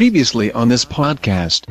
Previously on this podcast.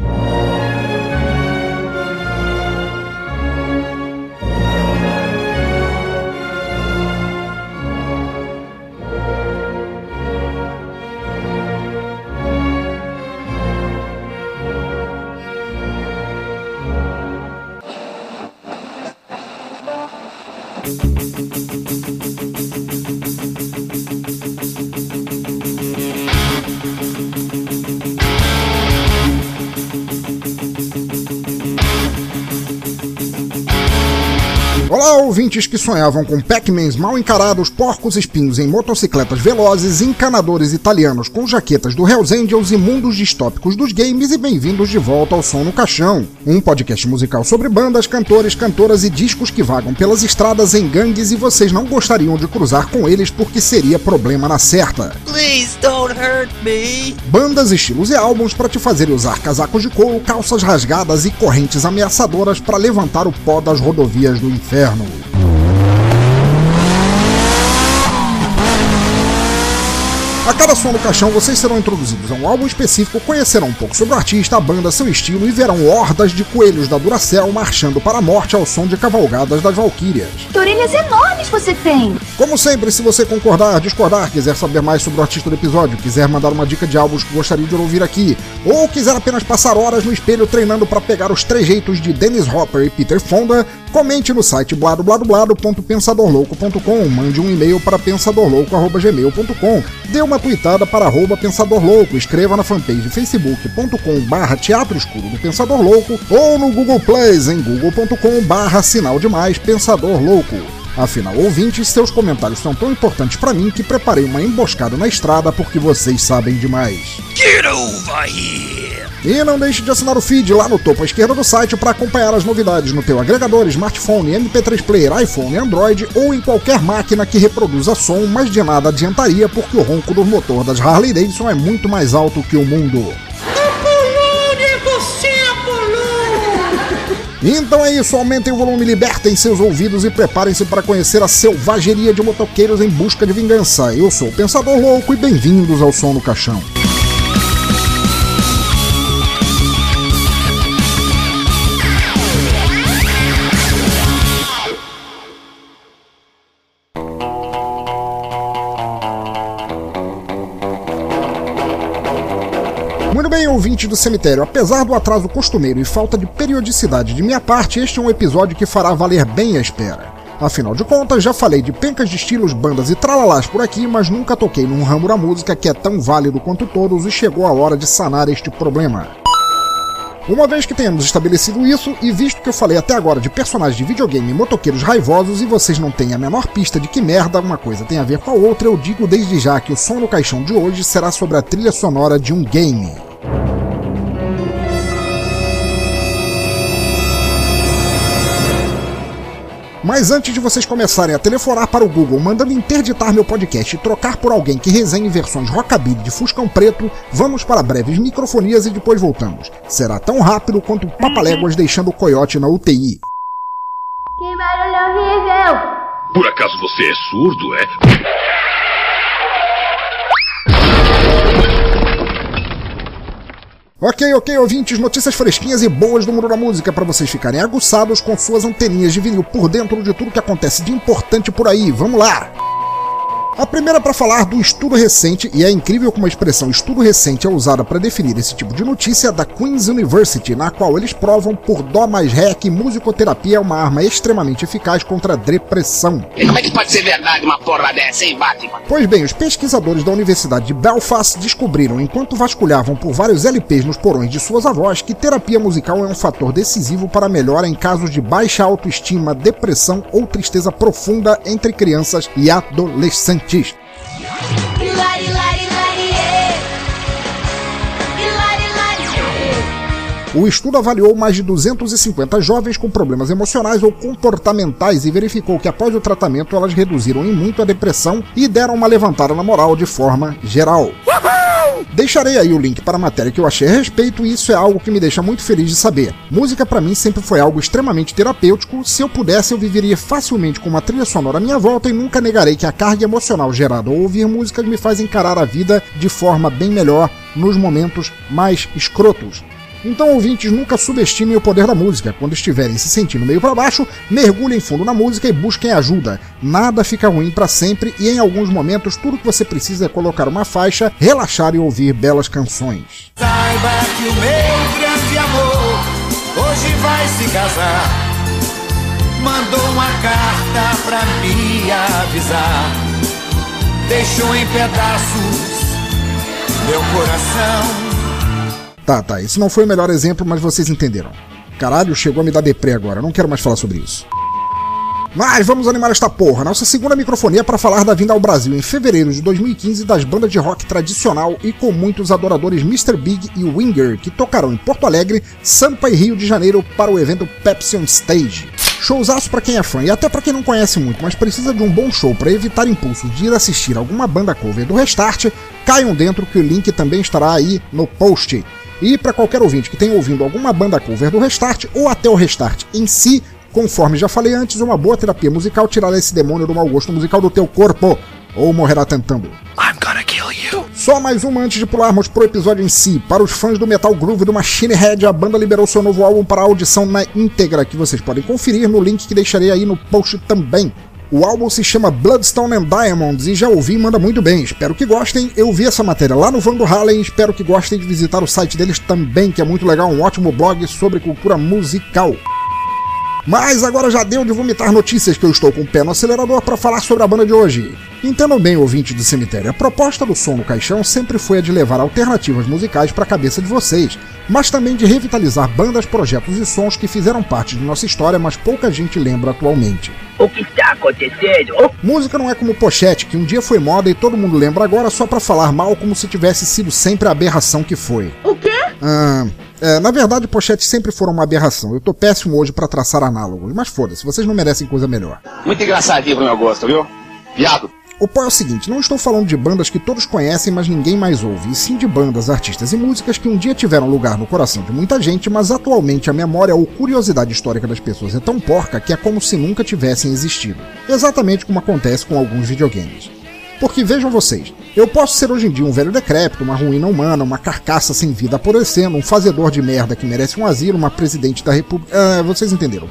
Ouvintes que sonhavam com Pac-Mans mal encarados, porcos espinhos em motocicletas velozes, encanadores italianos com jaquetas do Hells Angels e mundos distópicos dos games e bem-vindos de volta ao Som no Caixão, um podcast musical sobre bandas, cantores, cantoras e discos que vagam pelas estradas em gangues e vocês não gostariam de cruzar com eles porque seria problema na certa. Please don't hurt me. Bandas, estilos e álbuns para te fazer usar casacos de couro, calças rasgadas e correntes ameaçadoras para levantar o pó das rodovias do inferno. A cada som do caixão, vocês serão introduzidos a um álbum específico, conhecerão um pouco sobre o artista, a banda, seu estilo e verão hordas de coelhos da Duracell marchando para a morte ao som de cavalgadas das Valquírias. Que orelhas enormes você tem! Como sempre, se você concordar, discordar, quiser saber mais sobre o artista do episódio, quiser mandar uma dica de álbuns que gostaria de ouvir aqui, ou quiser apenas passar horas no espelho treinando para pegar os trejeitos de Dennis Hopper e Peter Fonda, comente no site bladobladoblado.pensadorlouco.com, mande um e-mail para pensadorlouco.gmail.com, dê uma tweetada para arroba Pensador Louco, escreva na fanpage facebook.com barra Teatro Escuro do Pensador Louco ou no Google Plays em google.com barra Sinal Demais Pensador Louco. Afinal, ouvintes, seus comentários são tão importantes para mim que preparei uma emboscada na estrada porque vocês sabem demais. Get over here. E não deixe de assinar o feed lá no topo à esquerda do site para acompanhar as novidades no teu agregador, smartphone, MP3 player, iPhone, Android ou em qualquer máquina que reproduza som, mas de nada adiantaria porque o ronco do motor das Harley Davidson é muito mais alto que o mundo. Então é isso, aumentem o volume, libertem seus ouvidos e preparem-se para conhecer a selvageria de motoqueiros em busca de vingança. Eu sou o Pensador Louco e bem-vindos ao Som no Caixão. Ouvinte do cemitério, apesar do atraso costumeiro e falta de periodicidade de minha parte, este é um episódio que fará valer bem a espera. Afinal de contas, já falei de pencas de estilos, bandas e tralalás por aqui, mas nunca toquei num ramo da música que é tão válido quanto todos e chegou a hora de sanar este problema. Uma vez que tenhamos estabelecido isso, e visto que eu falei até agora de personagens de videogame e motoqueiros raivosos e vocês não têm a menor pista de que merda uma coisa tem a ver com a outra, eu digo desde já que o som no caixão de hoje será sobre a trilha sonora de um game. Mas antes de vocês começarem a telefonar para o Google mandando interditar meu podcast e trocar por alguém que resenhe versões rockabilly de Fuscão Preto, vamos para breves microfonias e depois voltamos. Será tão rápido quanto Papaléguas deixando o coiote na UTI. Que barulho horrível! Por acaso você é surdo, é? Ok, ok, ouvintes, notícias fresquinhas e boas do mundo da música para vocês ficarem aguçados com suas anteninhas de vinil por dentro de tudo que acontece de importante por aí. Vamos lá! A primeira para falar do estudo recente, e é incrível como a expressão estudo recente é usada para definir esse tipo de notícia, da Queen's University, na qual eles provam por dó mais ré que musicoterapia é uma arma extremamente eficaz contra a depressão. E como é que pode ser verdade uma porra dessa, hein, Batman? Pois bem, os pesquisadores da Universidade de Belfast descobriram, enquanto vasculhavam por vários LPs nos porões de suas avós, que terapia musical é um fator decisivo para a melhora em casos de baixa autoestima, depressão ou tristeza profunda entre crianças e adolescentes. Lari, ê. O estudo avaliou mais de 250 jovens com problemas emocionais ou comportamentais e verificou que após o tratamento elas reduziram em muito a depressão e deram uma levantada na moral de forma geral. Deixarei aí o link para a matéria que eu achei a respeito e isso é algo que me deixa muito feliz de saber. Música para mim sempre foi algo extremamente terapêutico, se eu pudesse eu viveria facilmente com uma trilha sonora à minha volta e nunca negarei que a carga emocional gerada ao ouvir músicas me faz encarar a vida de forma bem melhor nos momentos mais escrotos. Então, ouvintes, nunca subestimem o poder da música. Quando estiverem se sentindo meio para baixo, mergulhem fundo na música e busquem ajuda. Nada fica ruim para sempre e em alguns momentos tudo que você precisa é colocar uma faixa, relaxar e ouvir belas canções. Saiba que o meu grande amor hoje vai se casar. Mandou uma carta pra me avisar. Deixou em pedaços meu coração. Tá, tá, esse não foi o melhor exemplo, mas vocês entenderam. Caralho, chegou a me dar deprê agora, não quero mais falar sobre isso. Mas vamos animar esta porra. Nossa segunda microfonia para falar da vinda ao Brasil em fevereiro de 2015 das bandas de rock tradicional e com muitos adoradores Mr. Big e Winger, que tocarão em Porto Alegre, Sampa e Rio de Janeiro para o evento Pepsi on Stage. Showzaço para quem é fã e até para quem não conhece muito, mas precisa de um bom show para evitar impulsos de ir assistir alguma banda cover do Restart, caiam dentro que o link também estará aí no post. E para qualquer ouvinte que tenha ouvido alguma banda cover do Restart ou até o Restart em si, conforme já falei antes, uma boa terapia musical tirará esse demônio do mau gosto musical do teu corpo, ou morrerá tentando. I'm gonna kill you. Só mais uma antes de pularmos pro episódio em si. Para os fãs do Metal Groove do Machine Head, a banda liberou seu novo álbum para audição na íntegra, que vocês podem conferir no link que deixarei aí no post também. O álbum se chama Bloodstone and Diamonds e já ouvi e manda muito bem. Espero que gostem. Eu vi essa matéria lá no Vando Halen. Espero que gostem de visitar o site deles também, que é muito legal. Um ótimo blog sobre cultura musical. Mas agora já deu de vomitar notícias que eu estou com o pé no acelerador para falar sobre a banda de hoje. Entendam bem, ouvinte do cemitério, a proposta do som no caixão sempre foi a de levar alternativas musicais para a cabeça de vocês, mas também de revitalizar bandas, projetos e sons que fizeram parte de nossa história, mas pouca gente lembra atualmente. O que está acontecendo? Música não é como pochete, que um dia foi moda e todo mundo lembra agora só para falar mal como se tivesse sido sempre a aberração que foi. O quê? Ah, é, na verdade, pochetes sempre foram uma aberração. Eu tô péssimo hoje para traçar análogos, mas foda-se, vocês não merecem coisa melhor. Muito engraçadinho pro meu gosto, viu? Viado. O pó é o seguinte, não estou falando de bandas que todos conhecem, mas ninguém mais ouve, e sim de bandas, artistas e músicas que um dia tiveram lugar no coração de muita gente, mas atualmente a memória ou curiosidade histórica das pessoas é tão porca que é como se nunca tivessem existido. Exatamente como acontece com alguns videogames. Porque vejam vocês, eu posso ser hoje em dia um velho decrépito, uma ruína humana, uma carcaça sem vida apodrecendo, um fazedor de merda que merece um asilo, uma presidente da república. Ah, vocês entenderam.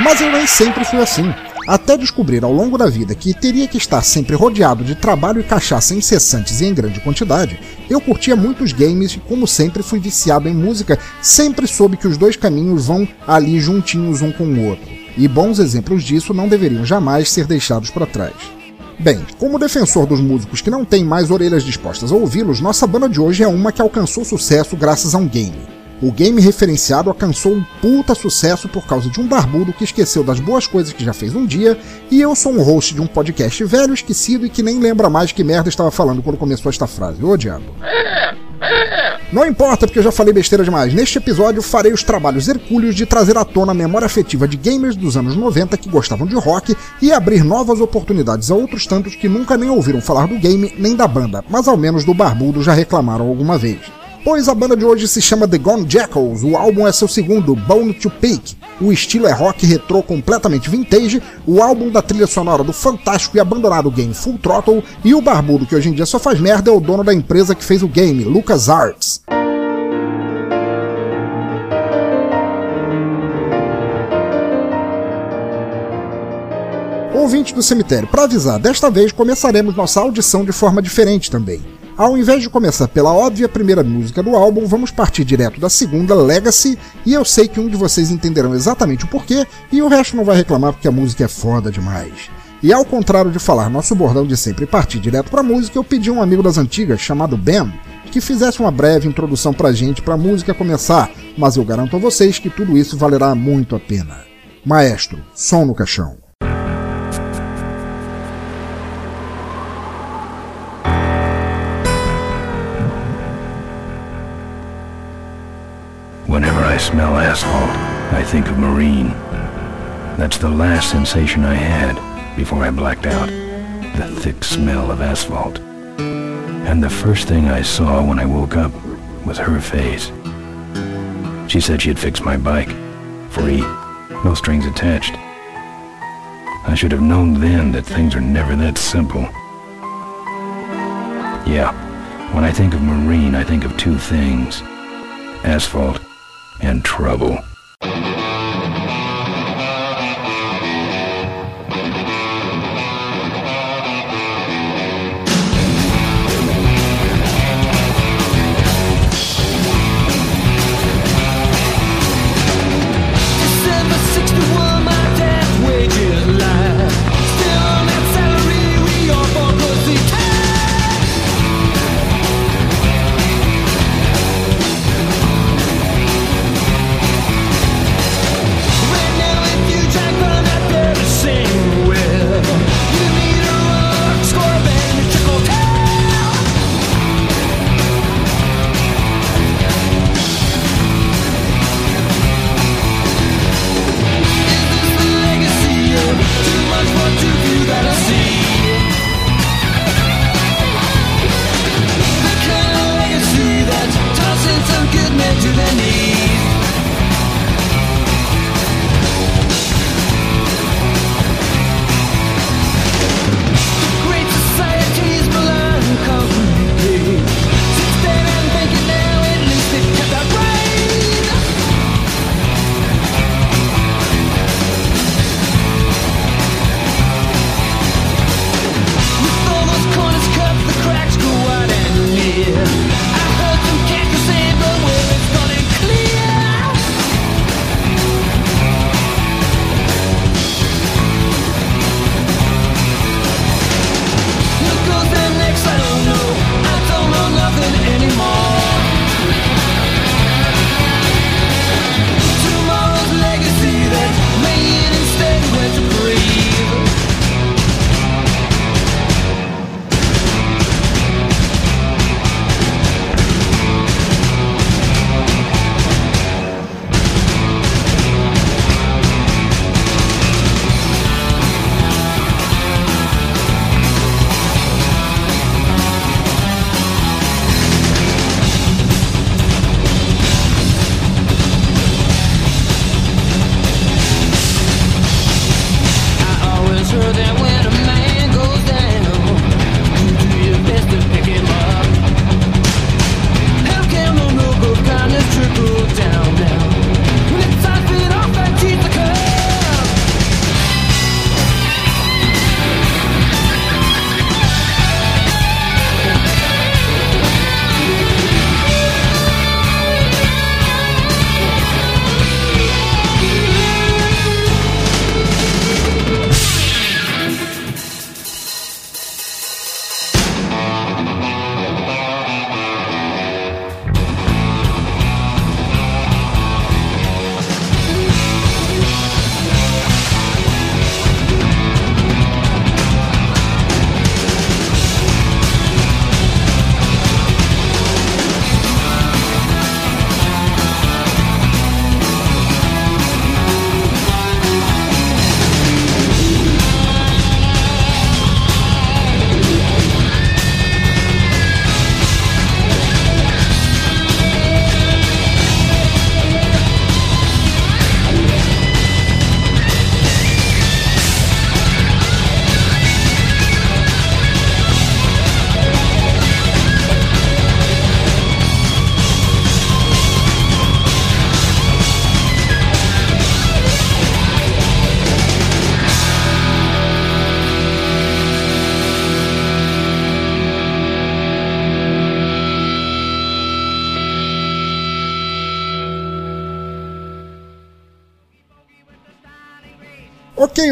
Mas eu nem sempre fui assim. Até descobrir ao longo da vida que teria que estar sempre rodeado de trabalho e cachaça incessantes e em grande quantidade, eu curtia muitos games e, como sempre, fui viciado em música, sempre soube que os dois caminhos vão ali juntinhos um com o outro. E bons exemplos disso não deveriam jamais ser deixados para trás. Bem, como defensor dos músicos que não têm mais orelhas dispostas a ouvi-los, nossa banda de hoje é uma que alcançou sucesso graças a um game. O game referenciado alcançou um puta sucesso por causa de um barbudo que esqueceu das boas coisas que já fez um dia, e eu sou um host de um podcast velho, esquecido e que nem lembra mais que merda estava falando quando começou esta frase. Ô diabo. Não importa, porque eu já falei besteira demais. Neste episódio farei os trabalhos hercúleos de trazer à tona a memória afetiva de gamers dos anos 90 que gostavam de rock e abrir novas oportunidades a outros tantos que nunca nem ouviram falar do game nem da banda, mas ao menos do barbudo já reclamaram alguma vez. Pois a banda de hoje se chama The Gone Jackals, o álbum é seu segundo, Bone to Pick. O estilo é rock retrô completamente vintage, o álbum da trilha sonora do fantástico e abandonado game Full Throttle, e o barbudo que hoje em dia só faz merda é o dono da empresa que fez o game, LucasArts. Ouvinte do cemitério, para avisar, desta vez começaremos nossa audição de forma diferente também. Ao invés de começar pela óbvia primeira música do álbum, vamos partir direto da segunda, Legacy, e eu sei que um de vocês entenderão exatamente o porquê, e o resto não vai reclamar porque a música é foda demais. E ao contrário de falar nosso bordão de sempre partir direto pra música, eu pedi a um amigo das antigas, chamado Ben, que fizesse uma breve introdução pra gente pra música começar, mas eu garanto a vocês que tudo isso valerá muito a pena. Maestro, som no caixão. Smell asphalt, I think of Marine. That's the last sensation I had before I blacked out. The thick smell of asphalt. And the first thing I saw when I woke up was her face. She said she'd fix my bike. Free. No strings attached. I should have known then that things are never that simple. Yeah, When I think of Marine, I think of two things asphalt and trouble.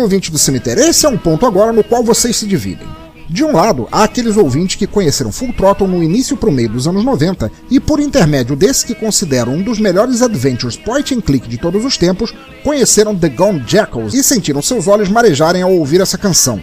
Ok, ouvinte do cemitério, esse é um ponto agora no qual vocês se dividem. De um lado, há aqueles ouvintes que conheceram Full Throttle no início pro meio dos anos 90 e por intermédio desse que consideram um dos melhores adventures point and click de todos os tempos, conheceram The Gone Jackals e sentiram seus olhos marejarem ao ouvir essa canção.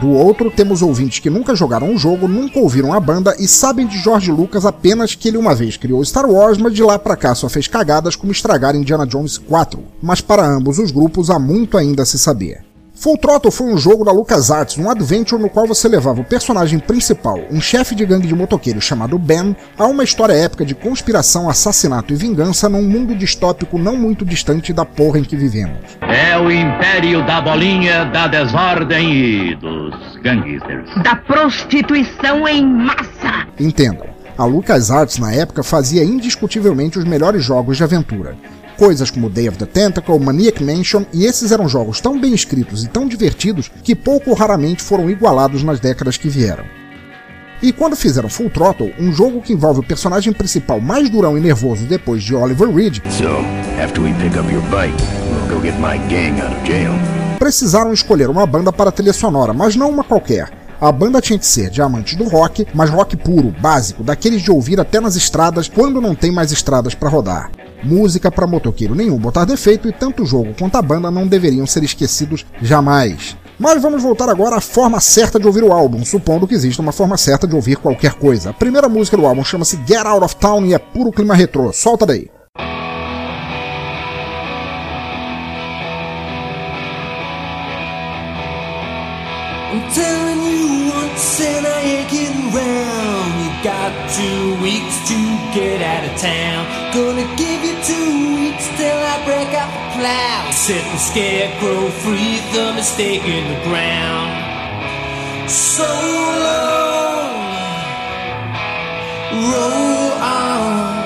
Do outro, temos ouvintes que nunca jogaram o jogo, nunca ouviram a banda e sabem de George Lucas apenas que ele uma vez criou Star Wars, mas de lá pra cá só fez cagadas como estragar Indiana Jones 4. Mas para ambos os grupos há muito ainda a se saber. Full Throttle foi um jogo da LucasArts, um adventure no qual você levava o personagem principal, um chefe de gangue de motoqueiros chamado Ben, a uma história épica de conspiração, assassinato e vingança num mundo distópico não muito distante da porra em que vivemos. É o império da bolinha, da desordem e dos gangsters. Da prostituição em massa. Entendam, a LucasArts na época fazia indiscutivelmente os melhores jogos de aventura. Coisas como Day of the Tentacle, Maniac Mansion, e esses eram jogos tão bem escritos e tão divertidos que pouco ou raramente foram igualados nas décadas que vieram. E quando fizeram Full Throttle, um jogo que envolve o personagem principal mais durão e nervoso depois de Oliver Reed, So, bike, we'll precisaram escolher uma banda para a trilha sonora, mas não uma qualquer. A banda tinha que ser de amantes do rock, mas rock puro, básico, daqueles de ouvir até nas estradas quando não tem mais estradas para rodar. Música para motoqueiro nenhum botar defeito e tanto o jogo quanto a banda não deveriam ser esquecidos jamais. Mas vamos voltar agora à forma certa de ouvir o álbum, supondo que exista uma forma certa de ouvir qualquer coisa. A primeira música do álbum chama-se Get Out of Town e é puro clima retrô. Solta daí. I'm ain't getting round. You got two weeks to get out of town. Gonna give you two weeks till I break out the plow. Set the scarecrow free, the mistake in the ground. So long, roll on.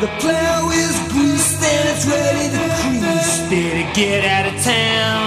The plow is greased and it's ready to cruise. Better get out of town.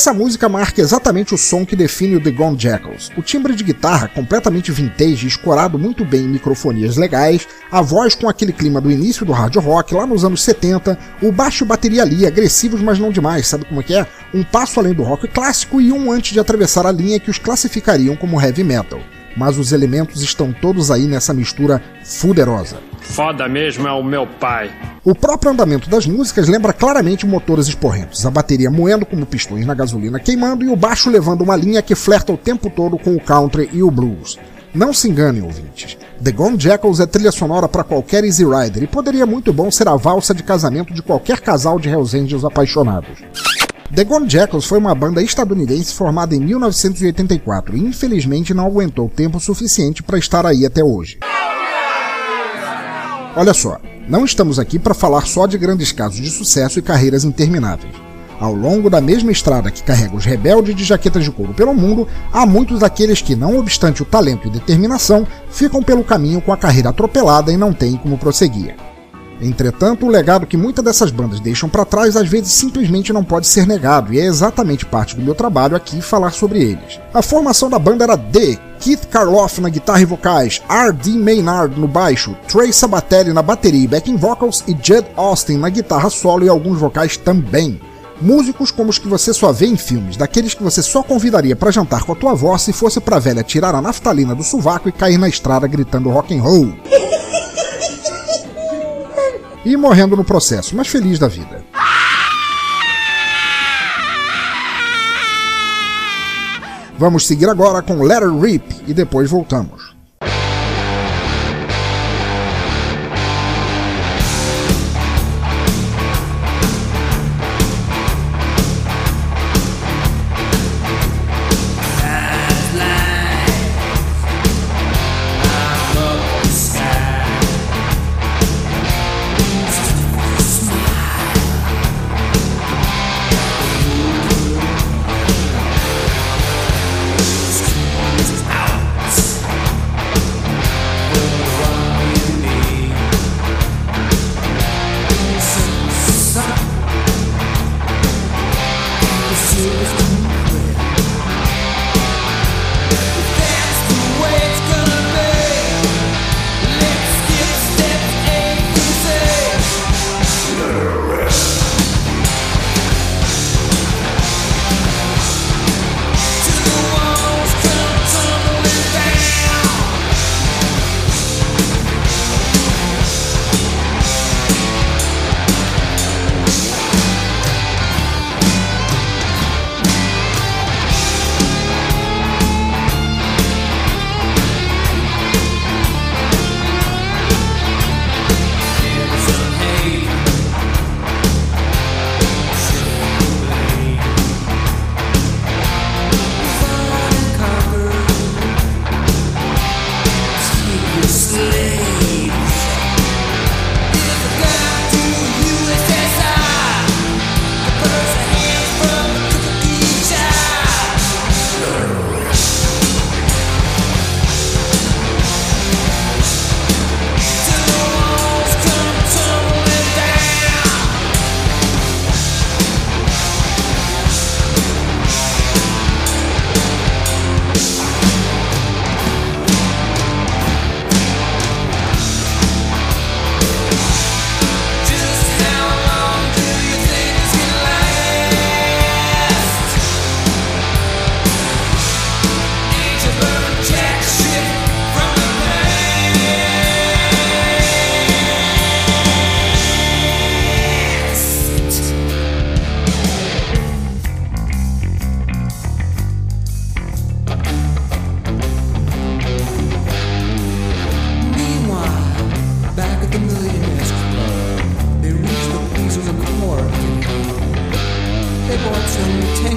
Essa música marca exatamente o som que define o The Gone Jackals. O timbre de guitarra completamente vintage, escorado muito bem em microfonias legais, a voz com aquele clima do início do hard rock lá nos anos 70, o baixo e bateria ali, agressivos mas não demais, sabe como é que é? Um passo além do rock clássico e um antes de atravessar a linha que os classificariam como heavy metal. Mas os elementos estão todos aí nessa mistura fuderosa. Foda mesmo é o meu pai. O próprio andamento das músicas lembra claramente motores esporrentos, a bateria moendo como pistões na gasolina queimando e o baixo levando uma linha que flerta o tempo todo com o country e o blues. Não se enganem, ouvintes. The Gone Jackals é trilha sonora para qualquer Easy Rider e poderia muito bom ser a valsa de casamento de qualquer casal de Hells Angels apaixonados. The Gone Jackals foi uma banda estadunidense formada em 1984 e infelizmente não aguentou tempo suficiente para estar aí até hoje. Olha só, não estamos aqui para falar só de grandes casos de sucesso e carreiras intermináveis. Ao longo da mesma estrada que carrega os rebeldes de jaquetas de couro pelo mundo, há muitos daqueles que, não obstante o talento e determinação, ficam pelo caminho com a carreira atropelada e não têm como prosseguir. Entretanto, o legado que muitas dessas bandas deixam para trás às vezes simplesmente não pode ser negado, e é exatamente parte do meu trabalho aqui falar sobre eles. A formação da banda era D, Keith Karloff na guitarra e vocais, R.D. Maynard no baixo, Trey Sabatelli na bateria e backing vocals e Jed Austin na guitarra solo e alguns vocais também. Músicos como os que você só vê em filmes, daqueles que você só convidaria para jantar com a tua avó se fosse pra velha tirar a naftalina do sovaco e cair na estrada gritando rock and roll. E morrendo no processo, mas feliz da vida. Vamos seguir agora com Let Her Rip e depois voltamos. temptation.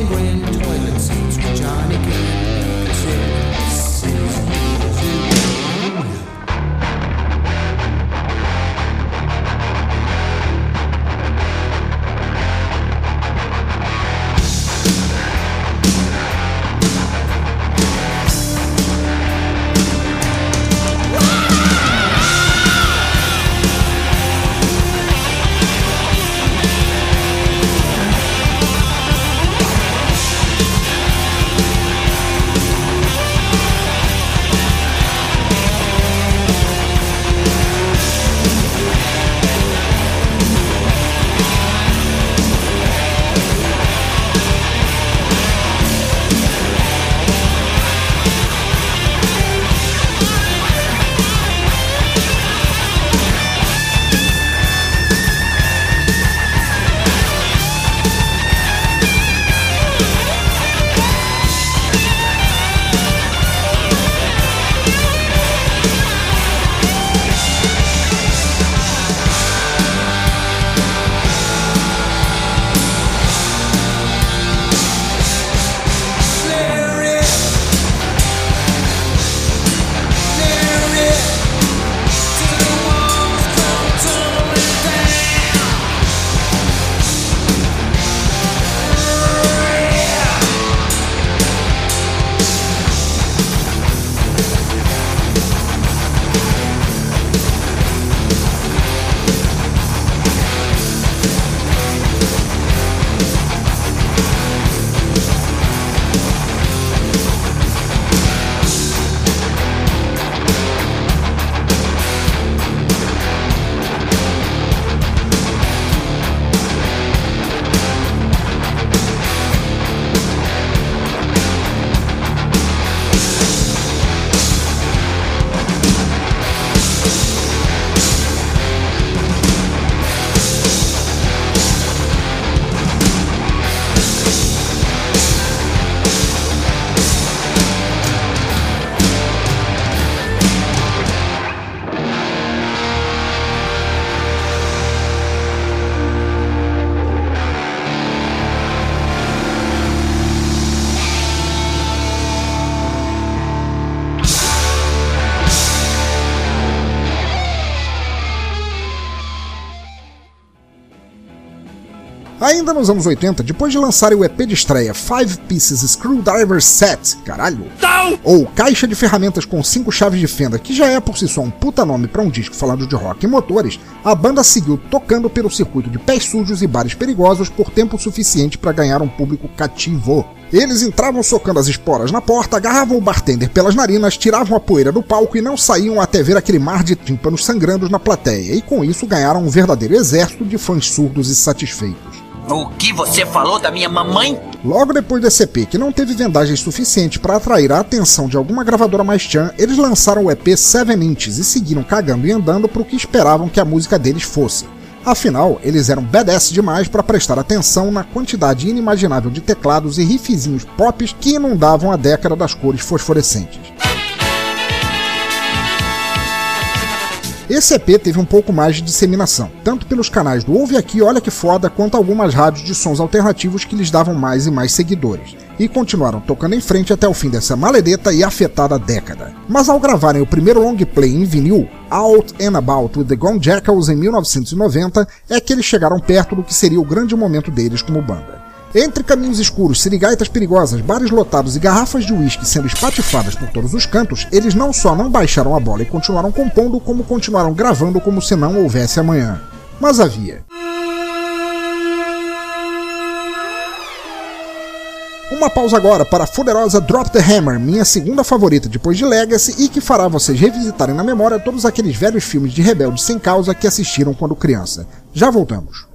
Ainda nos anos 80, depois de lançarem o EP de estreia Five Pieces Screwdriver Set, caralho, Não! ou Caixa de Ferramentas com 5 chaves de fenda, que já é por si só um puta nome pra um disco falando de rock e motores, a banda seguiu tocando pelo circuito de pés sujos e bares perigosos por tempo suficiente para ganhar um público cativo. Eles entravam socando as esporas na porta, agarravam o bartender pelas narinas, tiravam a poeira do palco e não saíam até ver aquele mar de tímpanos sangrando na plateia, e com isso ganharam um verdadeiro exército de fãs surdos e satisfeitos. O que você falou da minha mamãe? Logo depois desse EP, que não teve vendagens suficiente para atrair a atenção de alguma gravadora mais tchan, eles lançaram o EP Seven Inches e seguiram cagando e andando pro que esperavam que a música deles fosse. Afinal, eles eram badass demais para prestar atenção na quantidade inimaginável de teclados e riffzinhos pops que inundavam a década das cores fosforescentes. Esse EP teve um pouco mais de disseminação, tanto pelos canais do Ouve Aqui Olha Que Foda, quanto algumas rádios de sons alternativos que lhes davam mais e mais seguidores, e continuaram tocando em frente até o fim dessa maledeta e afetada década. Mas ao gravarem o primeiro long play em vinil, Out and About with the Gone Jackals em 1990, é que eles chegaram perto do que seria o grande momento deles como banda. Entre caminhos escuros, sirigaitas perigosas, bares lotados e garrafas de uísque sendo espatifadas por todos os cantos, eles não só não baixaram a bola e continuaram compondo, como continuaram gravando como se não houvesse amanhã. Mas havia. Uma pausa agora para a poderosa Drop the Hammer, minha segunda favorita depois de Legacy e que fará vocês revisitarem na memória todos aqueles velhos filmes de rebeldes sem causa que assistiram quando criança. Já voltamos.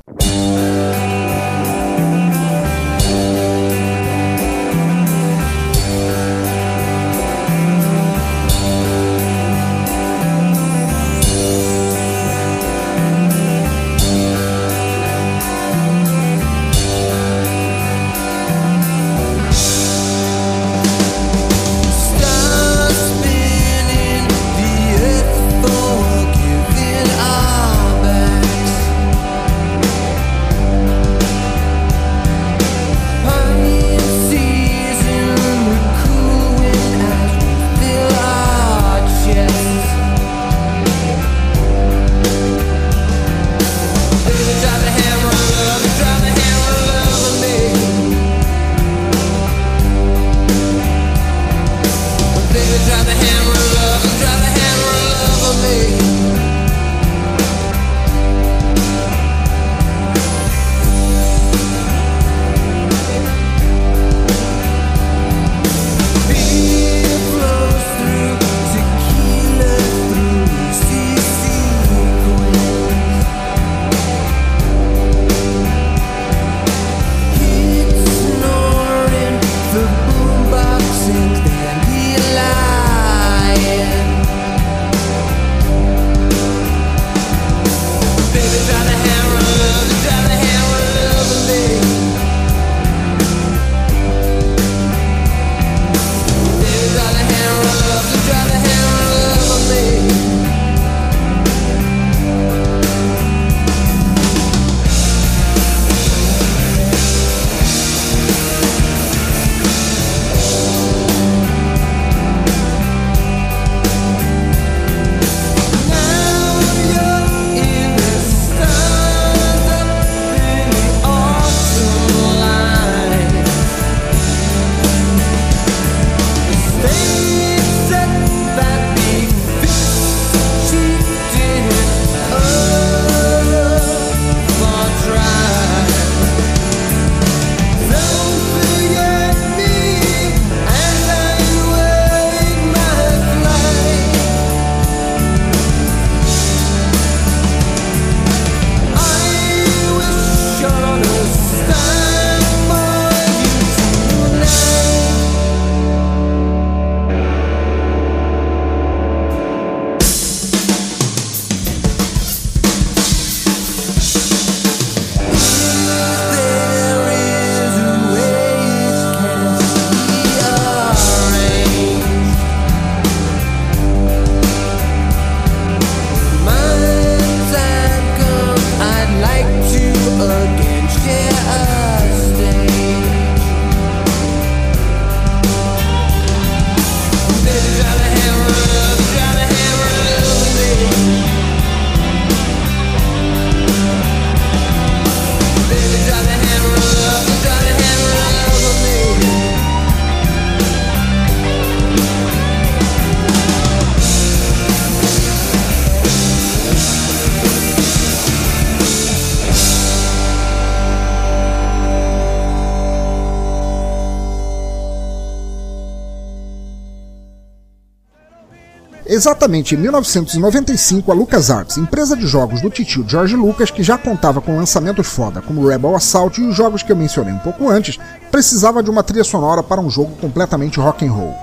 Exatamente em 1995, a LucasArts, empresa de jogos do titio George Lucas, que já contava com lançamentos foda como Rebel Assault e os jogos que eu mencionei um pouco antes, precisava de uma trilha sonora para um jogo completamente rock and roll.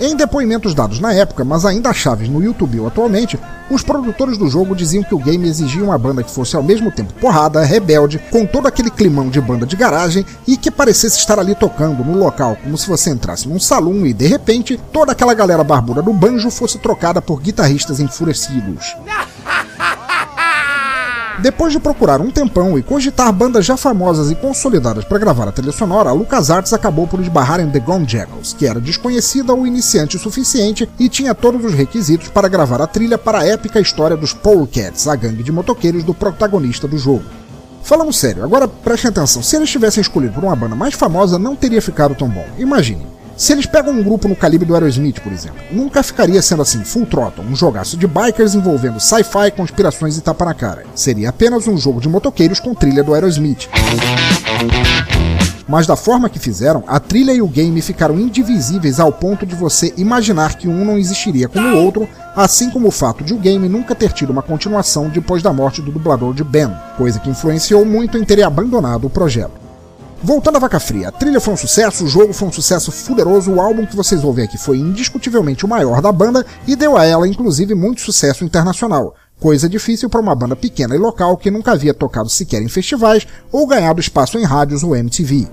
Em depoimentos dados na época, mas ainda chaves no YouTube atualmente, os produtores do jogo diziam que o game exigia uma banda que fosse ao mesmo tempo porrada, rebelde, com todo aquele climão de banda de garagem e que parecesse estar ali tocando no local, como se você entrasse num salão e de repente toda aquela galera barbuda do banjo fosse trocada por guitarristas enfurecidos. Depois de procurar um tempão e cogitar bandas já famosas e consolidadas para gravar a trilha sonora, LucasArts acabou por esbarrar em The Gone Jackals, que era desconhecida ou iniciante o suficiente e tinha todos os requisitos para gravar a trilha para a épica história dos Polecats, a gangue de motoqueiros do protagonista do jogo. Falando sério, agora prestem atenção, se eles tivessem escolhido por uma banda mais famosa, não teria ficado tão bom. Imagine, se eles pegam um grupo no calibre do Aerosmith, por exemplo, nunca ficaria sendo assim Full Throttle, um jogaço de bikers envolvendo sci-fi, conspirações e tapa na cara. Seria apenas um jogo de motoqueiros com trilha do Aerosmith. Mas da forma que fizeram, a trilha e o game ficaram indivisíveis ao ponto de você imaginar que um não existiria como o outro, assim como o fato de o game nunca ter tido uma continuação depois da morte do dublador de Ben, coisa que influenciou muito em terem abandonado o projeto. Voltando à vaca fria, a trilha foi um sucesso, o jogo foi um sucesso fuderoso, o álbum que vocês ouvem aqui foi indiscutivelmente o maior da banda e deu a ela, inclusive, muito sucesso internacional. Coisa difícil para uma banda pequena e local que nunca havia tocado sequer em festivais ou ganhado espaço em rádios ou MTV.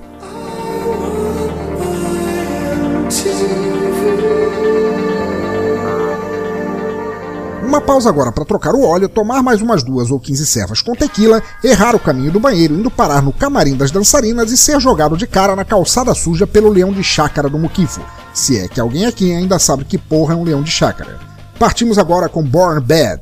Uma pausa agora para trocar o óleo, tomar mais umas duas ou quinze servas com tequila, errar o caminho do banheiro, indo parar no camarim das dançarinas e ser jogado de cara na calçada suja pelo leão de chácara do Muquifo. Se é que alguém aqui ainda sabe que porra é um leão de chácara. Partimos agora com Born Bad.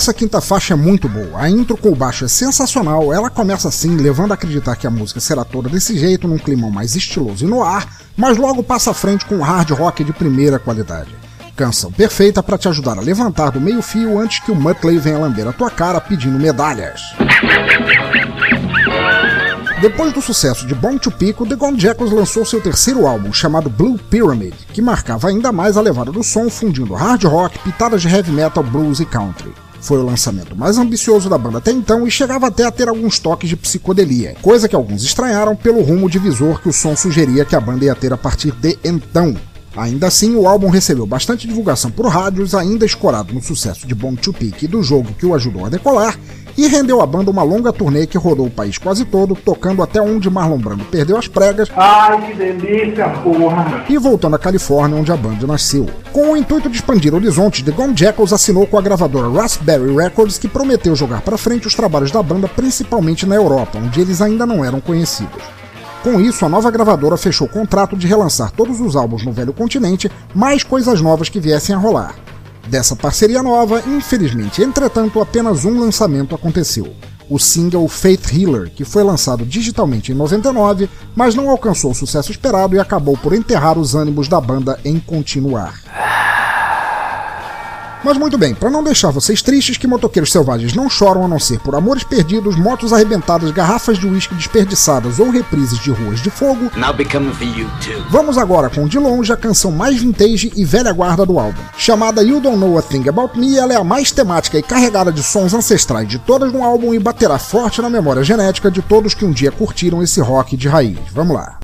Essa quinta faixa é muito boa, a intro com o baixo é sensacional, ela começa assim, levando a acreditar que a música será toda desse jeito, num climão mais estiloso e no ar, mas logo passa à frente com um hard rock de primeira qualidade. Canção perfeita para te ajudar a levantar do meio fio antes que o Muttley venha lamber a tua cara pedindo medalhas. Depois do sucesso de Born to Pico, The Gone Jackals lançou seu terceiro álbum, chamado Blue Pyramid, que marcava ainda mais a levada do som, fundindo hard rock, pitadas de heavy metal, blues e country. Foi o lançamento mais ambicioso da banda até então e chegava até a ter alguns toques de psicodelia, coisa que alguns estranharam pelo rumo divisor que o som sugeria que a banda ia ter a partir de então. Ainda assim, o álbum recebeu bastante divulgação por rádios, ainda escorado no sucesso de Born to Pick e do jogo que o ajudou a decolar, e rendeu à banda uma longa turnê que rodou o país quase todo, tocando até onde Marlon Brando perdeu as pregas. Ai, que delícia, porra! E voltando à Califórnia, onde a banda nasceu. Com o intuito de expandir horizontes, The Gone Jackals assinou com a gravadora Raspberry Records, que prometeu jogar para frente os trabalhos da banda, principalmente na Europa, onde eles ainda não eram conhecidos. Com isso, a nova gravadora fechou o contrato de relançar todos os álbuns no velho continente, mais coisas novas que viessem a rolar. Dessa parceria nova, infelizmente, entretanto, apenas um lançamento aconteceu. O single Faith Healer, que foi lançado digitalmente em 99, mas não alcançou o sucesso esperado e acabou por enterrar os ânimos da banda em continuar. Mas muito bem, para não deixar vocês tristes que motoqueiros selvagens não choram a não ser por amores perdidos, motos arrebentadas, garrafas de uísque desperdiçadas ou reprises de ruas de fogo, vamos agora com de longe a canção mais vintage e velha guarda do álbum. Chamada You Don't Know a Thing About Me, ela é a mais temática e carregada de sons ancestrais de todas no álbum e baterá forte na memória genética de todos que um dia curtiram esse rock de raiz. Vamos lá.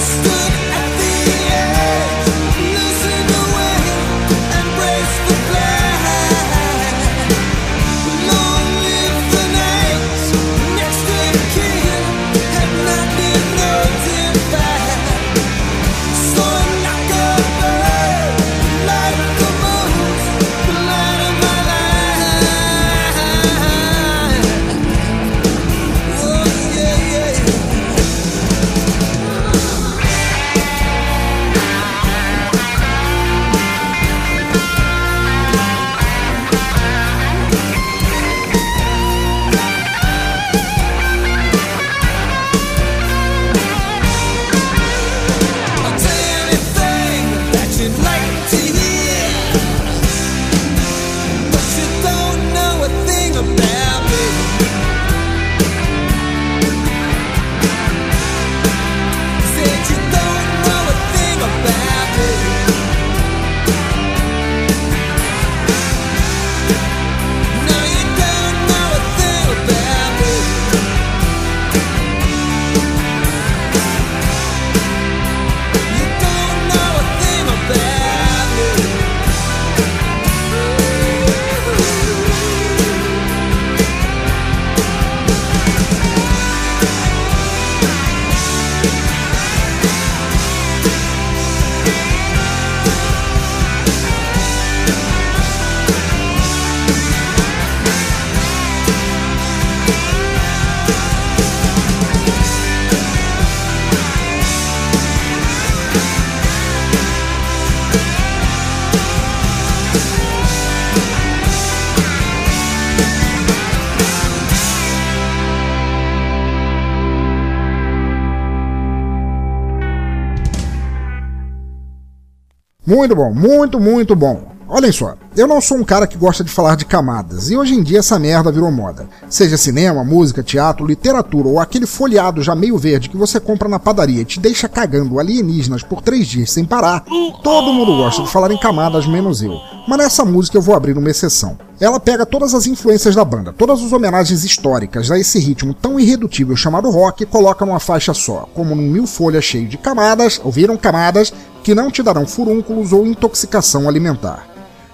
Just Muito bom, muito, muito bom. Olhem só, eu não sou um cara que gosta de falar de camadas, e hoje em dia essa merda virou moda. Seja cinema, música, teatro, literatura ou aquele folheado já meio verde que você compra na padaria e te deixa cagando alienígenas por três dias sem parar, todo mundo gosta de falar em camadas, menos eu. Mas nessa música eu vou abrir uma exceção. Ela pega todas as influências da banda, todas as homenagens históricas a esse ritmo tão irredutível chamado rock e coloca numa faixa só, como num mil folhas cheio de camadas, ouviram camadas, que não te darão furúnculos ou intoxicação alimentar.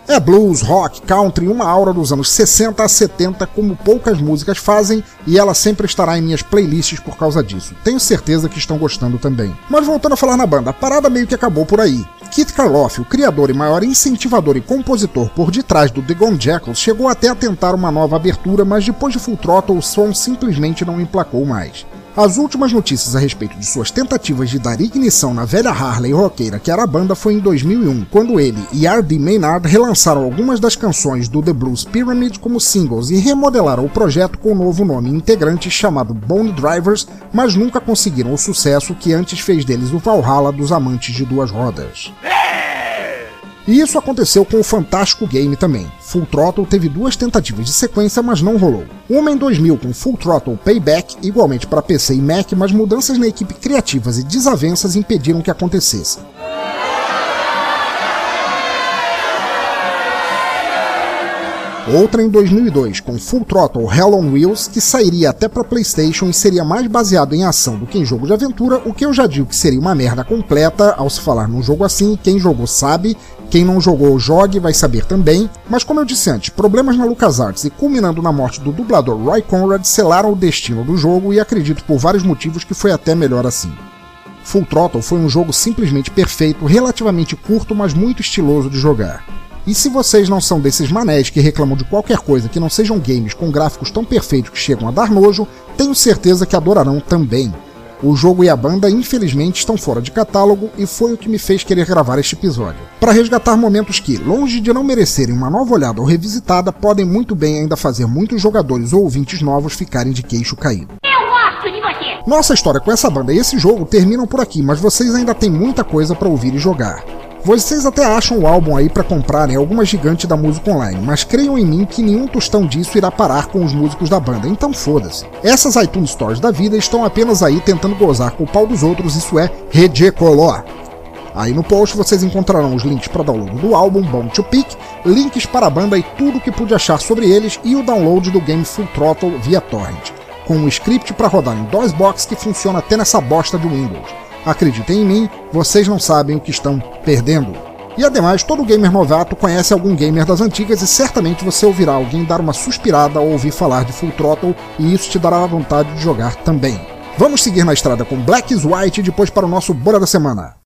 É blues, rock, country, uma aura dos anos 60 a 70, como poucas músicas fazem, e ela sempre estará em minhas playlists por causa disso. Tenho certeza que estão gostando também. Mas voltando a falar na banda, a parada meio que acabou por aí. Kit Karloff, o criador e maior incentivador e compositor por detrás do The Gone Jackals, chegou até a tentar uma nova abertura, mas depois de Full Throttle o som simplesmente não emplacou mais. As últimas notícias a respeito de suas tentativas de dar ignição na velha Harley roqueira que era a banda foi em 2001, quando ele e R.D. Maynard relançaram algumas das canções do The Blues Pyramid como singles e remodelaram o projeto com um novo nome integrante chamado Bone Drivers, mas nunca conseguiram o sucesso que antes fez deles o Valhalla dos amantes de duas rodas. E isso aconteceu com o fantástico game também. Full Throttle teve duas tentativas de sequência, mas não rolou. Uma em 2000 com Full Throttle Payback, igualmente para PC e Mac, mas mudanças na equipe criativas e desavenças impediram que acontecesse. Outra em 2002, com Full Throttle Hell on Wheels, que sairia até para PlayStation e seria mais baseado em ação do que em jogo de aventura, o que eu já digo que seria uma merda completa ao se falar num jogo assim, quem jogou sabe, quem não jogou, jogue, vai saber também. Mas como eu disse antes, problemas na LucasArts e culminando na morte do dublador Roy Conrad selaram o destino do jogo e acredito por vários motivos que foi até melhor assim. Full Throttle foi um jogo simplesmente perfeito, relativamente curto, mas muito estiloso de jogar. E se vocês não são desses manés que reclamam de qualquer coisa que não sejam games com gráficos tão perfeitos que chegam a dar nojo, tenho certeza que adorarão também. O jogo e a banda, infelizmente, estão fora de catálogo e foi o que me fez querer gravar este episódio. Para resgatar momentos que, longe de não merecerem uma nova olhada ou revisitada, podem muito bem ainda fazer muitos jogadores ou ouvintes novos ficarem de queixo caído. Nossa história com essa banda e esse jogo terminam por aqui, mas vocês ainda têm muita coisa para ouvir e jogar. Vocês até acham o álbum aí para comprarem alguma gigante da música online, mas creiam em mim que nenhum tostão disso irá parar com os músicos da banda, então foda-se. Essas iTunes Stores da vida estão apenas aí tentando gozar com o pau dos outros, isso é ridículo. Aí no post vocês encontrarão os links para download do álbum Bone to Pick, links para a banda e tudo o que pude achar sobre eles e o download do game Full Throttle via torrent, com um script para rodar em DOSBox que funciona até nessa bosta de Windows. Acreditem em mim, vocês não sabem o que estão perdendo. E ademais, todo gamer novato conhece algum gamer das antigas e certamente você ouvirá alguém dar uma suspirada ao ouvir falar de Full Throttle e isso te dará vontade de jogar também. Vamos seguir na estrada com Black is White e depois para o nosso Bora da Semana.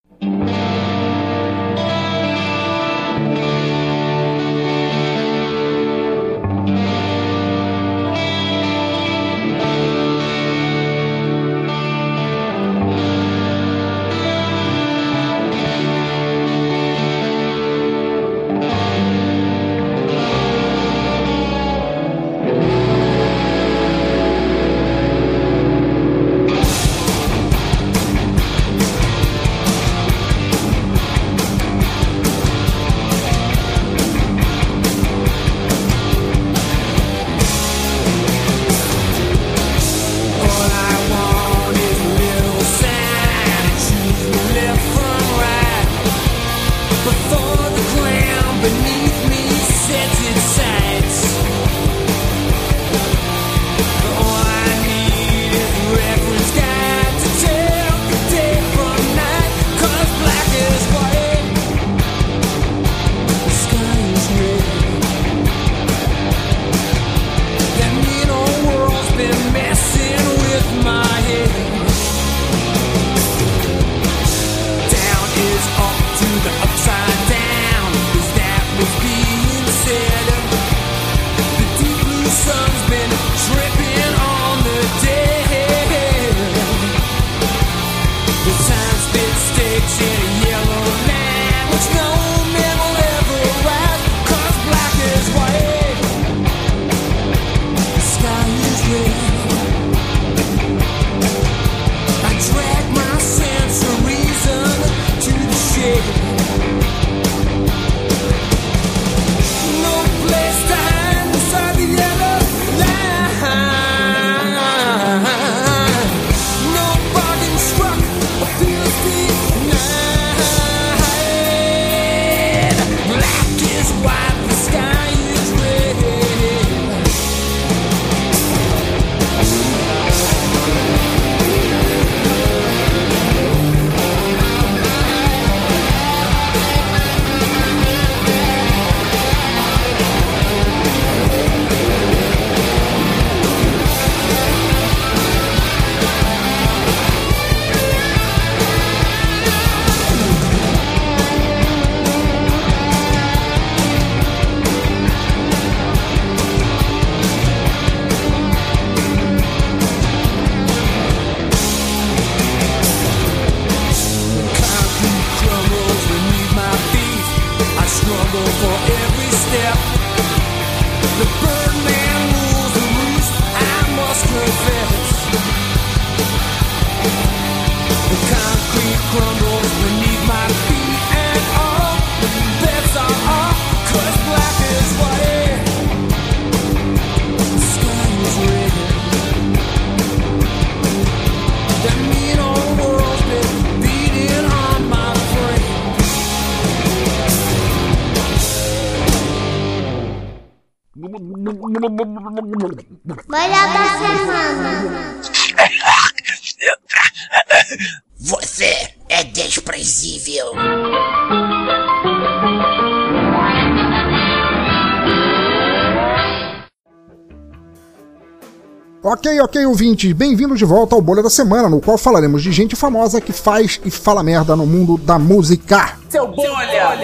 Ok, ok, ouvintes, bem-vindos de volta ao Bolha da Semana, no qual falaremos de gente famosa que faz e fala merda no mundo da música. Seu bolha!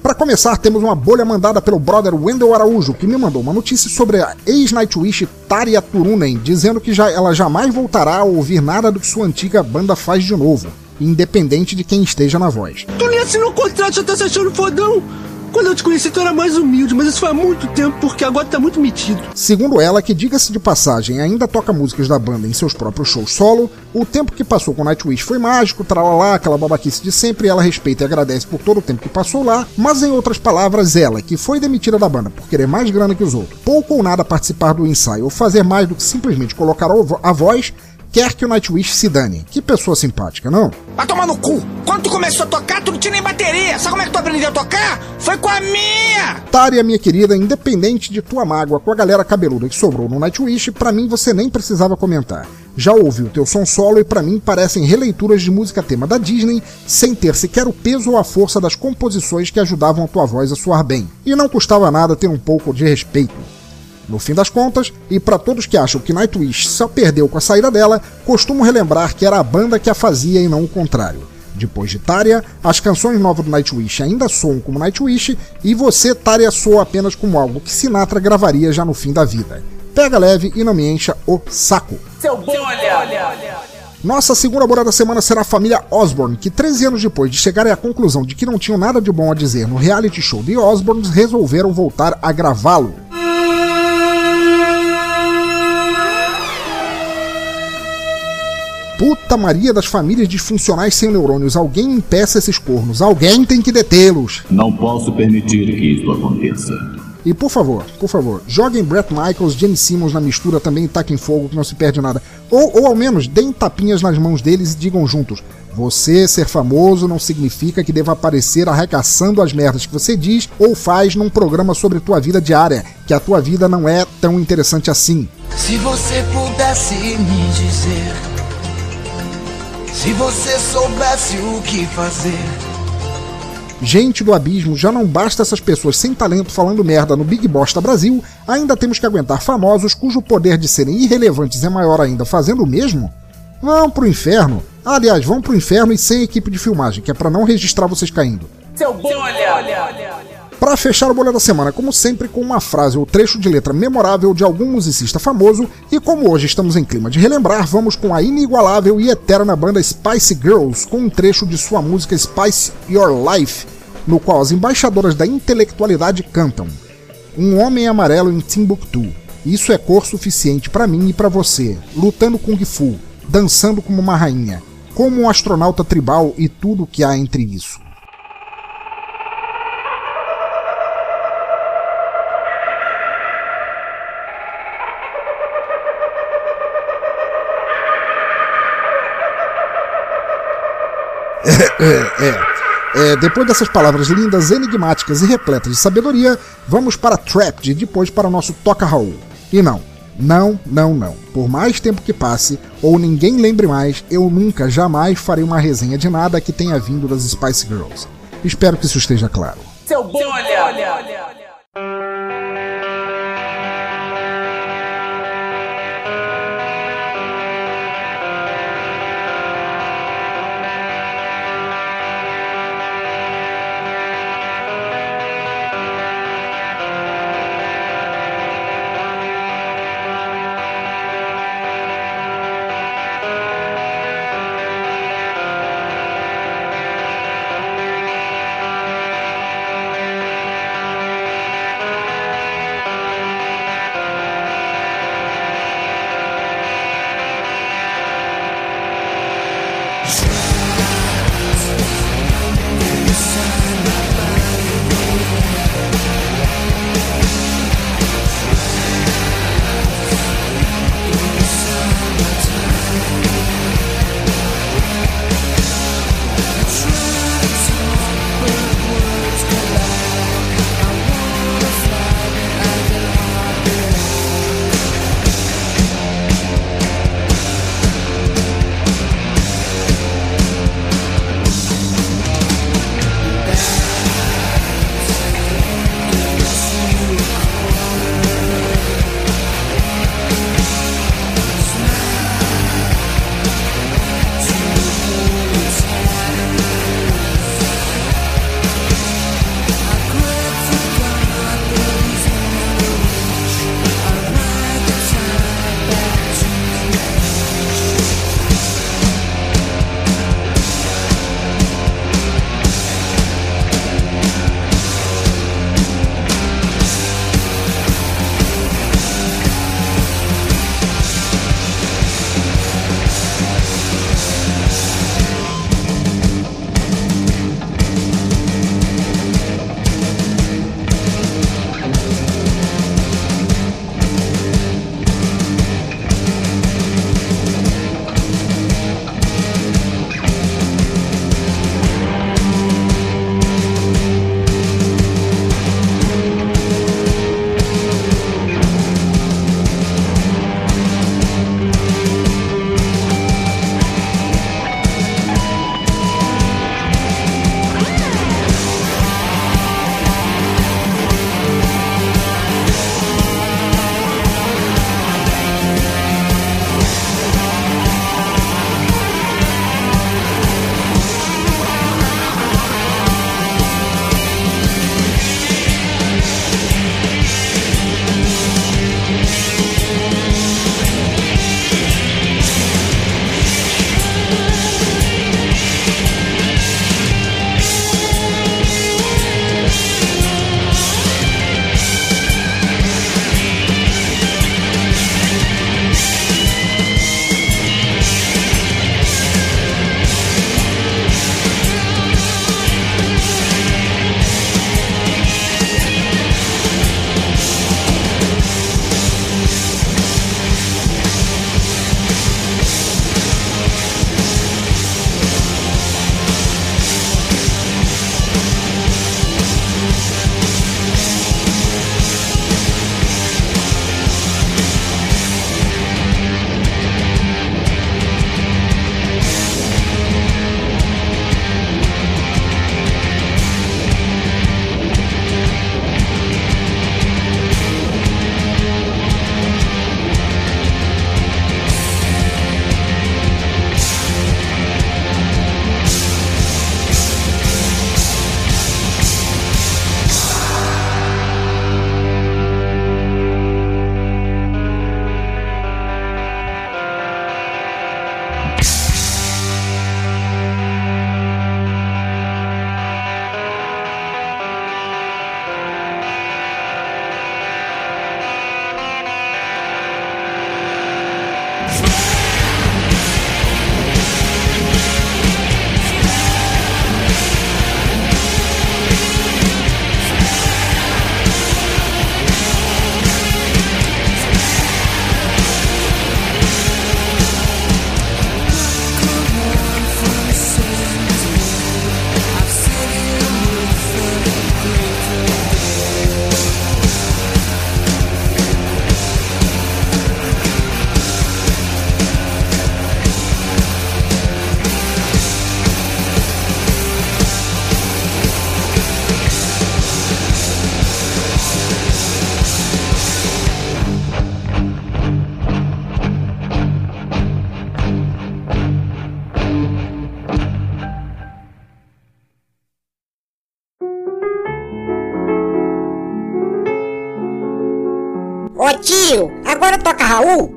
Para começar, temos uma bolha mandada pelo brother Wendel Araújo, que me mandou uma notícia sobre a ex-Nightwish Tarja Turunen, dizendo que já, ela jamais voltará a ouvir nada do que sua antiga banda faz de novo, independente de quem esteja na voz. Tu nem assinou o contrato, já tá se achando fodão. Quando eu te conheci, tu era mais humilde, mas isso foi há muito tempo, porque agora tá muito metido. Segundo ela, que diga-se de passagem, ainda toca músicas da banda em seus próprios shows solo, o tempo que passou com Nightwish foi mágico, tralalá, aquela babaquice de sempre, ela respeita e agradece por todo o tempo que passou lá, mas em outras palavras, ela, que foi demitida da banda por querer mais grana que os outros, pouco ou nada participar do ensaio ou fazer mais do que simplesmente colocar a voz, quer que o Nightwish se dane. Que pessoa simpática, não? Vai tomar no cu! Quando tu começou a tocar, tu não tinha nem bateria! Sabe como é que tu aprendeu a tocar? Foi com a minha! Tária, minha querida, independente de tua mágoa com a galera cabeluda que sobrou no Nightwish, pra mim você nem precisava comentar. Já ouvi o teu som solo e pra mim parecem releituras de música tema da Disney, sem ter sequer o peso ou a força das composições que ajudavam a tua voz a soar bem. E não custava nada ter um pouco de respeito. No fim das contas, e para todos que acham que Nightwish só perdeu com a saída dela, costumo relembrar que era a banda que a fazia e não o contrário. Depois de Tária, as canções novas do Nightwish ainda soam como Nightwish, e você, Tária, soa apenas como algo que Sinatra gravaria já no fim da vida. Pega leve e não me encha o saco. Seu bolha! Nossa segunda bolha da semana será a família Osborne, que 13 anos depois de chegarem à conclusão de que não tinham nada de bom a dizer no reality show de Osborns, resolveram voltar a gravá-lo. Puta Maria das famílias disfuncionais sem neurônios. Alguém impeça esses cornos. Alguém tem que detê-los. Não posso permitir que isso aconteça. E por favor, por favor, joguem Brett Michaels, Gene Simmons na mistura também e taquem fogo que não se perde nada. Ou, ou ao menos deem tapinhas nas mãos deles e digam juntos: Você ser famoso não significa que deva aparecer arregaçando as merdas que você diz ou faz num programa sobre tua vida diária, que a tua vida não é tão interessante assim. Se você pudesse me dizer, se você soubesse o que fazer. Gente do abismo, já não basta essas pessoas sem talento falando merda no Big Bosta Brasil, ainda temos que aguentar famosos cujo poder de serem irrelevantes é maior ainda fazendo o mesmo? Vão pro inferno. Aliás, vão pro inferno e sem equipe de filmagem, que é pra não registrar vocês caindo. Seu bolha! Para fechar o bolha da semana, como sempre, com uma frase ou trecho de letra memorável de algum musicista famoso, e como hoje estamos em clima de relembrar, vamos com a inigualável e eterna banda Spice Girls, com um trecho de sua música Spice Your Life, no qual as embaixadoras da intelectualidade cantam: Um homem amarelo em Timbuktu. Isso é cor suficiente para mim e para você, lutando Kung Fu, dançando como uma rainha, como um astronauta tribal e tudo o que há entre isso. É, é. É, depois dessas palavras lindas, enigmáticas e repletas de sabedoria, vamos para Trapped e depois para o nosso Toca Raul. E não, não, não, não. Por mais tempo que passe, ou ninguém lembre mais, eu nunca, jamais farei uma resenha de nada que tenha vindo das Spice Girls. Espero que isso esteja claro. Seu bolha! Ô Raul.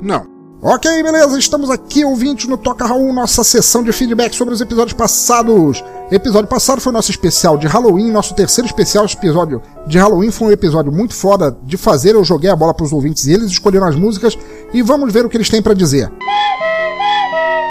Não. Ok, beleza, estamos aqui, ouvintes, no Toca Raul, nossa sessão de feedback sobre os episódios passados. Episódio passado foi nosso especial de Halloween, nosso terceiro especial. Episódio de Halloween foi um episódio muito foda de fazer. Eu joguei a bola pros ouvintes e eles escolheram as músicas e vamos ver o que eles têm para dizer.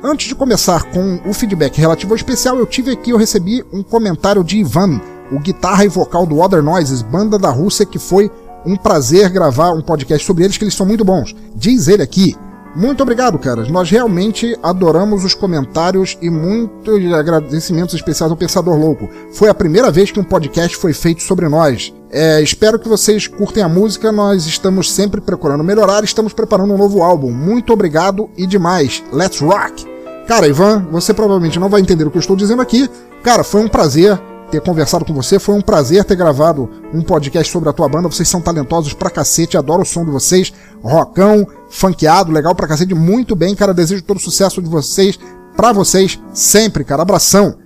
Antes de começar com o feedback relativo ao especial, eu tive aqui, eu recebi um comentário de Ivan, o guitarra e vocal do Other Noises, banda da Rússia, que foi um prazer gravar um podcast sobre eles, que eles são muito bons. Diz ele aqui. Muito obrigado, caras. Nós realmente adoramos os comentários e muitos agradecimentos especiais ao Pensador Louco. Foi a primeira vez que um podcast foi feito sobre nós. É, espero que vocês curtem a música. Nós estamos sempre procurando melhorar. Estamos preparando um novo álbum. Muito obrigado e demais. Let's rock! Cara, Ivan, você provavelmente não vai entender o que eu estou dizendo aqui. Cara, foi um prazer ter conversado com você. Foi um prazer ter gravado um podcast sobre a tua banda. Vocês são talentosos pra cacete, adoro o som de vocês. Rockão, funkeado, legal pra cacete, muito bem, cara. Desejo todo o sucesso de vocês, pra vocês, sempre, cara. Abração.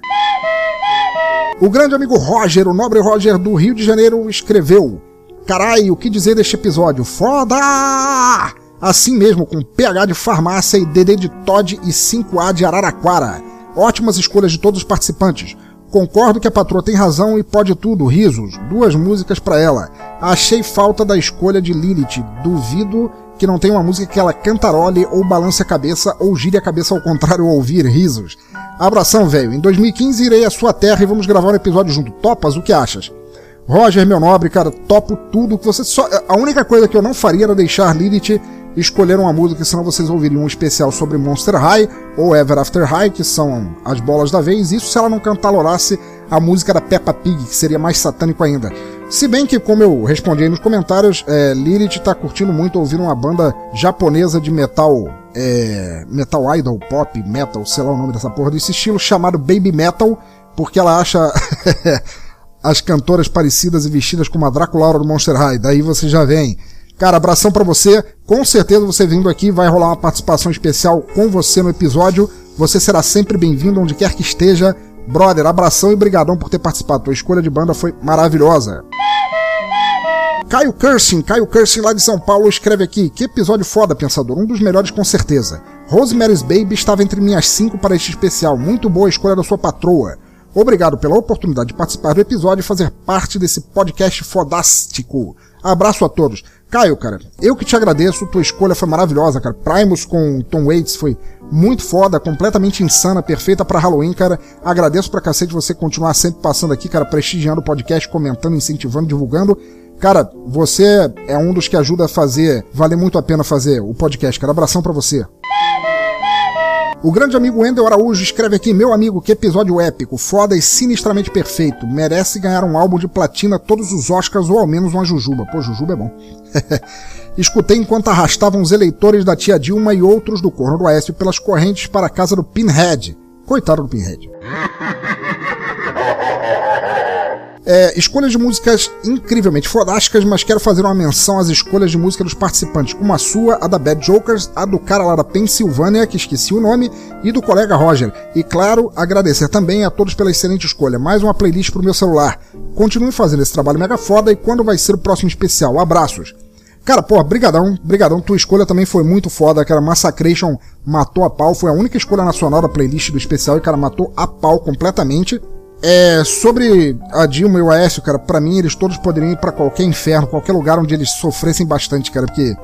O grande amigo Roger, o nobre Roger do Rio de Janeiro, escreveu: Carai, o que dizer deste episódio? Foda! Assim mesmo, com PH de farmácia e DD de Todd e 5A de Araraquara. Ótimas escolhas de todos os participantes. Concordo que a patroa tem razão e pode tudo, risos. Duas músicas para ela. Achei falta da escolha de Lilith. Duvido que não tenha uma música que ela cantarole ou balance a cabeça ou gire a cabeça ao contrário ao ouvir risos. Abração, velho. Em 2015 irei à sua terra e vamos gravar um episódio junto. Topas? O que achas? Roger, meu nobre, cara, topo tudo que você só a única coisa que eu não faria era deixar Lilith escolher uma música, senão vocês ouviriam um especial sobre Monster High ou Ever After High, que são as bolas da vez. Isso se ela não cantalorasse a música da Peppa Pig, que seria mais satânico ainda. Se bem que, como eu respondi aí nos comentários, é, Lilith tá curtindo muito ouvir uma banda japonesa de metal, é, metal idol, pop, metal, sei lá o nome dessa porra desse estilo, chamado Baby Metal, porque ela acha as cantoras parecidas e vestidas como a Draculaura do Monster High. Daí você já vem. Cara, abração para você. Com certeza você vindo aqui vai rolar uma participação especial com você no episódio. Você será sempre bem-vindo onde quer que esteja. Brother, abração e brigadão por ter participado. Tua escolha de banda foi maravilhosa. Caio Cursing, Caio Cursing lá de São Paulo, escreve aqui: Que episódio foda, pensador. Um dos melhores com certeza. Rosemary's Baby estava entre minhas cinco para este especial. Muito boa a escolha da sua patroa. Obrigado pela oportunidade de participar do episódio e fazer parte desse podcast fodástico. Abraço a todos. Caio, cara, eu que te agradeço, tua escolha foi maravilhosa, cara. Primus com Tom Waits foi muito foda, completamente insana, perfeita para Halloween, cara. Agradeço pra cacete você continuar sempre passando aqui, cara, prestigiando o podcast, comentando, incentivando, divulgando. Cara, você é um dos que ajuda a fazer, vale muito a pena fazer o podcast, cara. Abração para você. O grande amigo Wendel Araújo escreve aqui: Meu amigo, que episódio épico, foda e sinistramente perfeito. Merece ganhar um álbum de platina, todos os Oscars ou ao menos uma Jujuba. Pô, Jujuba é bom. Escutei enquanto arrastavam os eleitores da tia Dilma e outros do Corno do Oeste pelas correntes para a casa do Pinhead. Coitado do Pinhead. É, escolhas de músicas incrivelmente fodásticas, mas quero fazer uma menção às escolhas de música dos participantes, como a sua, a da Bad Jokers, a do cara lá da Pensilvânia, que esqueci o nome, e do colega Roger. E claro, agradecer também a todos pela excelente escolha. Mais uma playlist pro meu celular. Continue fazendo esse trabalho mega foda e quando vai ser o próximo especial? Abraços. Cara, porra, brigadão, brigadão. Tua escolha também foi muito foda, cara. Massacration matou a pau. Foi a única escolha nacional da playlist do especial e, cara, matou a pau completamente. É, sobre a Dilma e o Aécio, cara, para mim eles todos poderiam ir para qualquer inferno, qualquer lugar onde eles sofressem bastante, cara, porque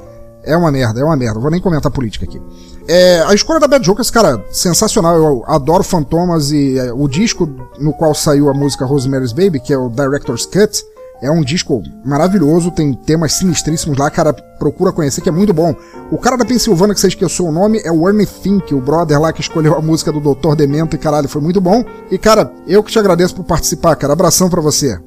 é uma merda, é uma merda. Vou nem comentar política aqui. É, a escolha da Bad Jokers, cara, sensacional. Eu adoro Fantomas e é, o disco no qual saiu a música Rosemary's Baby, que é o Director's Cut, é um disco maravilhoso, tem temas sinistríssimos lá, cara, procura conhecer que é muito bom. O cara da Pensilvânia que você esqueceu o nome é o Ernie Fink, o brother lá que escolheu a música do Doutor Demento e caralho, foi muito bom. E cara, eu que te agradeço por participar, cara, abração para você.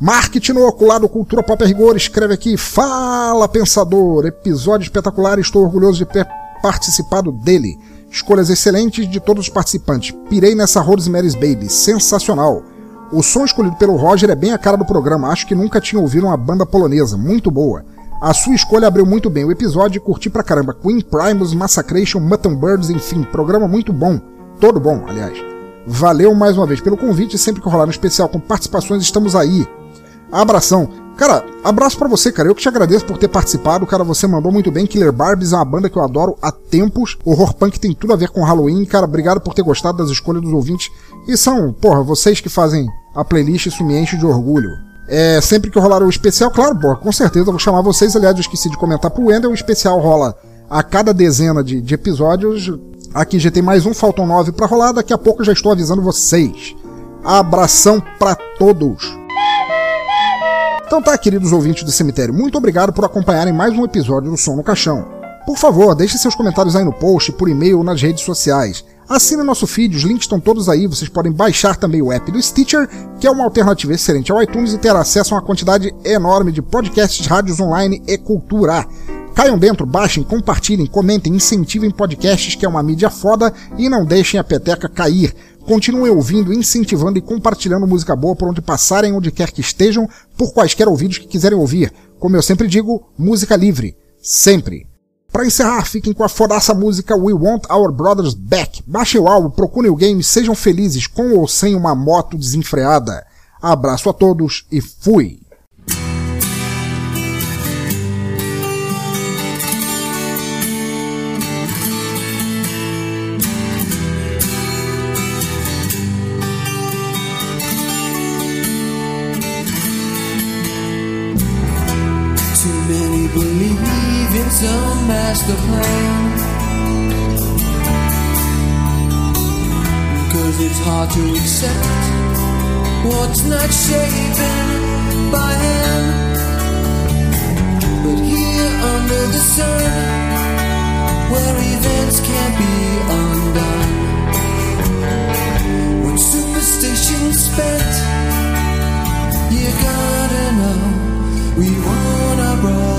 Marketing no ocular do Cultura Pop Rigor escreve aqui: Fala pensador, episódio espetacular, estou orgulhoso de ter participado dele. Escolhas excelentes de todos os participantes. Pirei nessa Rosemary's Baby, sensacional. O som escolhido pelo Roger é bem a cara do programa, acho que nunca tinha ouvido uma banda polonesa, muito boa. A sua escolha abriu muito bem o episódio e curti pra caramba. Queen Primus, Massacration, Mutton Birds, enfim, programa muito bom. Todo bom, aliás. Valeu mais uma vez pelo convite, sempre que rolar um especial com participações, estamos aí. Abração. Cara, abraço para você, cara. Eu que te agradeço por ter participado. Cara, você mandou muito bem. Killer Barbies é uma banda que eu adoro há tempos. Horror Punk tem tudo a ver com Halloween. Cara, obrigado por ter gostado das escolhas dos ouvintes. E são, porra, vocês que fazem a playlist, isso me enche de orgulho. É, sempre que rolar o especial, claro, porra, com certeza eu vou chamar vocês. Aliás, eu esqueci de comentar pro Wendel, o especial rola a cada dezena de, de episódios. Aqui já tem mais um, faltam nove para rolar. Daqui a pouco eu já estou avisando vocês. Abração para todos! Então tá, queridos ouvintes do cemitério, muito obrigado por acompanharem mais um episódio do Som no Caixão. Por favor, deixe seus comentários aí no post, por e-mail ou nas redes sociais. Assine nosso feed, os links estão todos aí, vocês podem baixar também o app do Stitcher, que é uma alternativa excelente ao iTunes e ter acesso a uma quantidade enorme de podcasts, rádios online e cultura. Caiam dentro, baixem, compartilhem, comentem, incentivem podcasts, que é uma mídia foda, e não deixem a peteca cair. Continuem ouvindo, incentivando e compartilhando música boa por onde passarem, onde quer que estejam, por quaisquer ouvidos que quiserem ouvir. Como eu sempre digo, música livre. Sempre. Para encerrar, fiquem com a fodaça música We Want Our Brothers Back. Baixem o álbum, procurem o game, sejam felizes com ou sem uma moto desenfreada. Abraço a todos e fui! To accept what's not shapen by hand. But here under the sun, where events can't be undone, when superstition's spent, you gotta know we want our brother.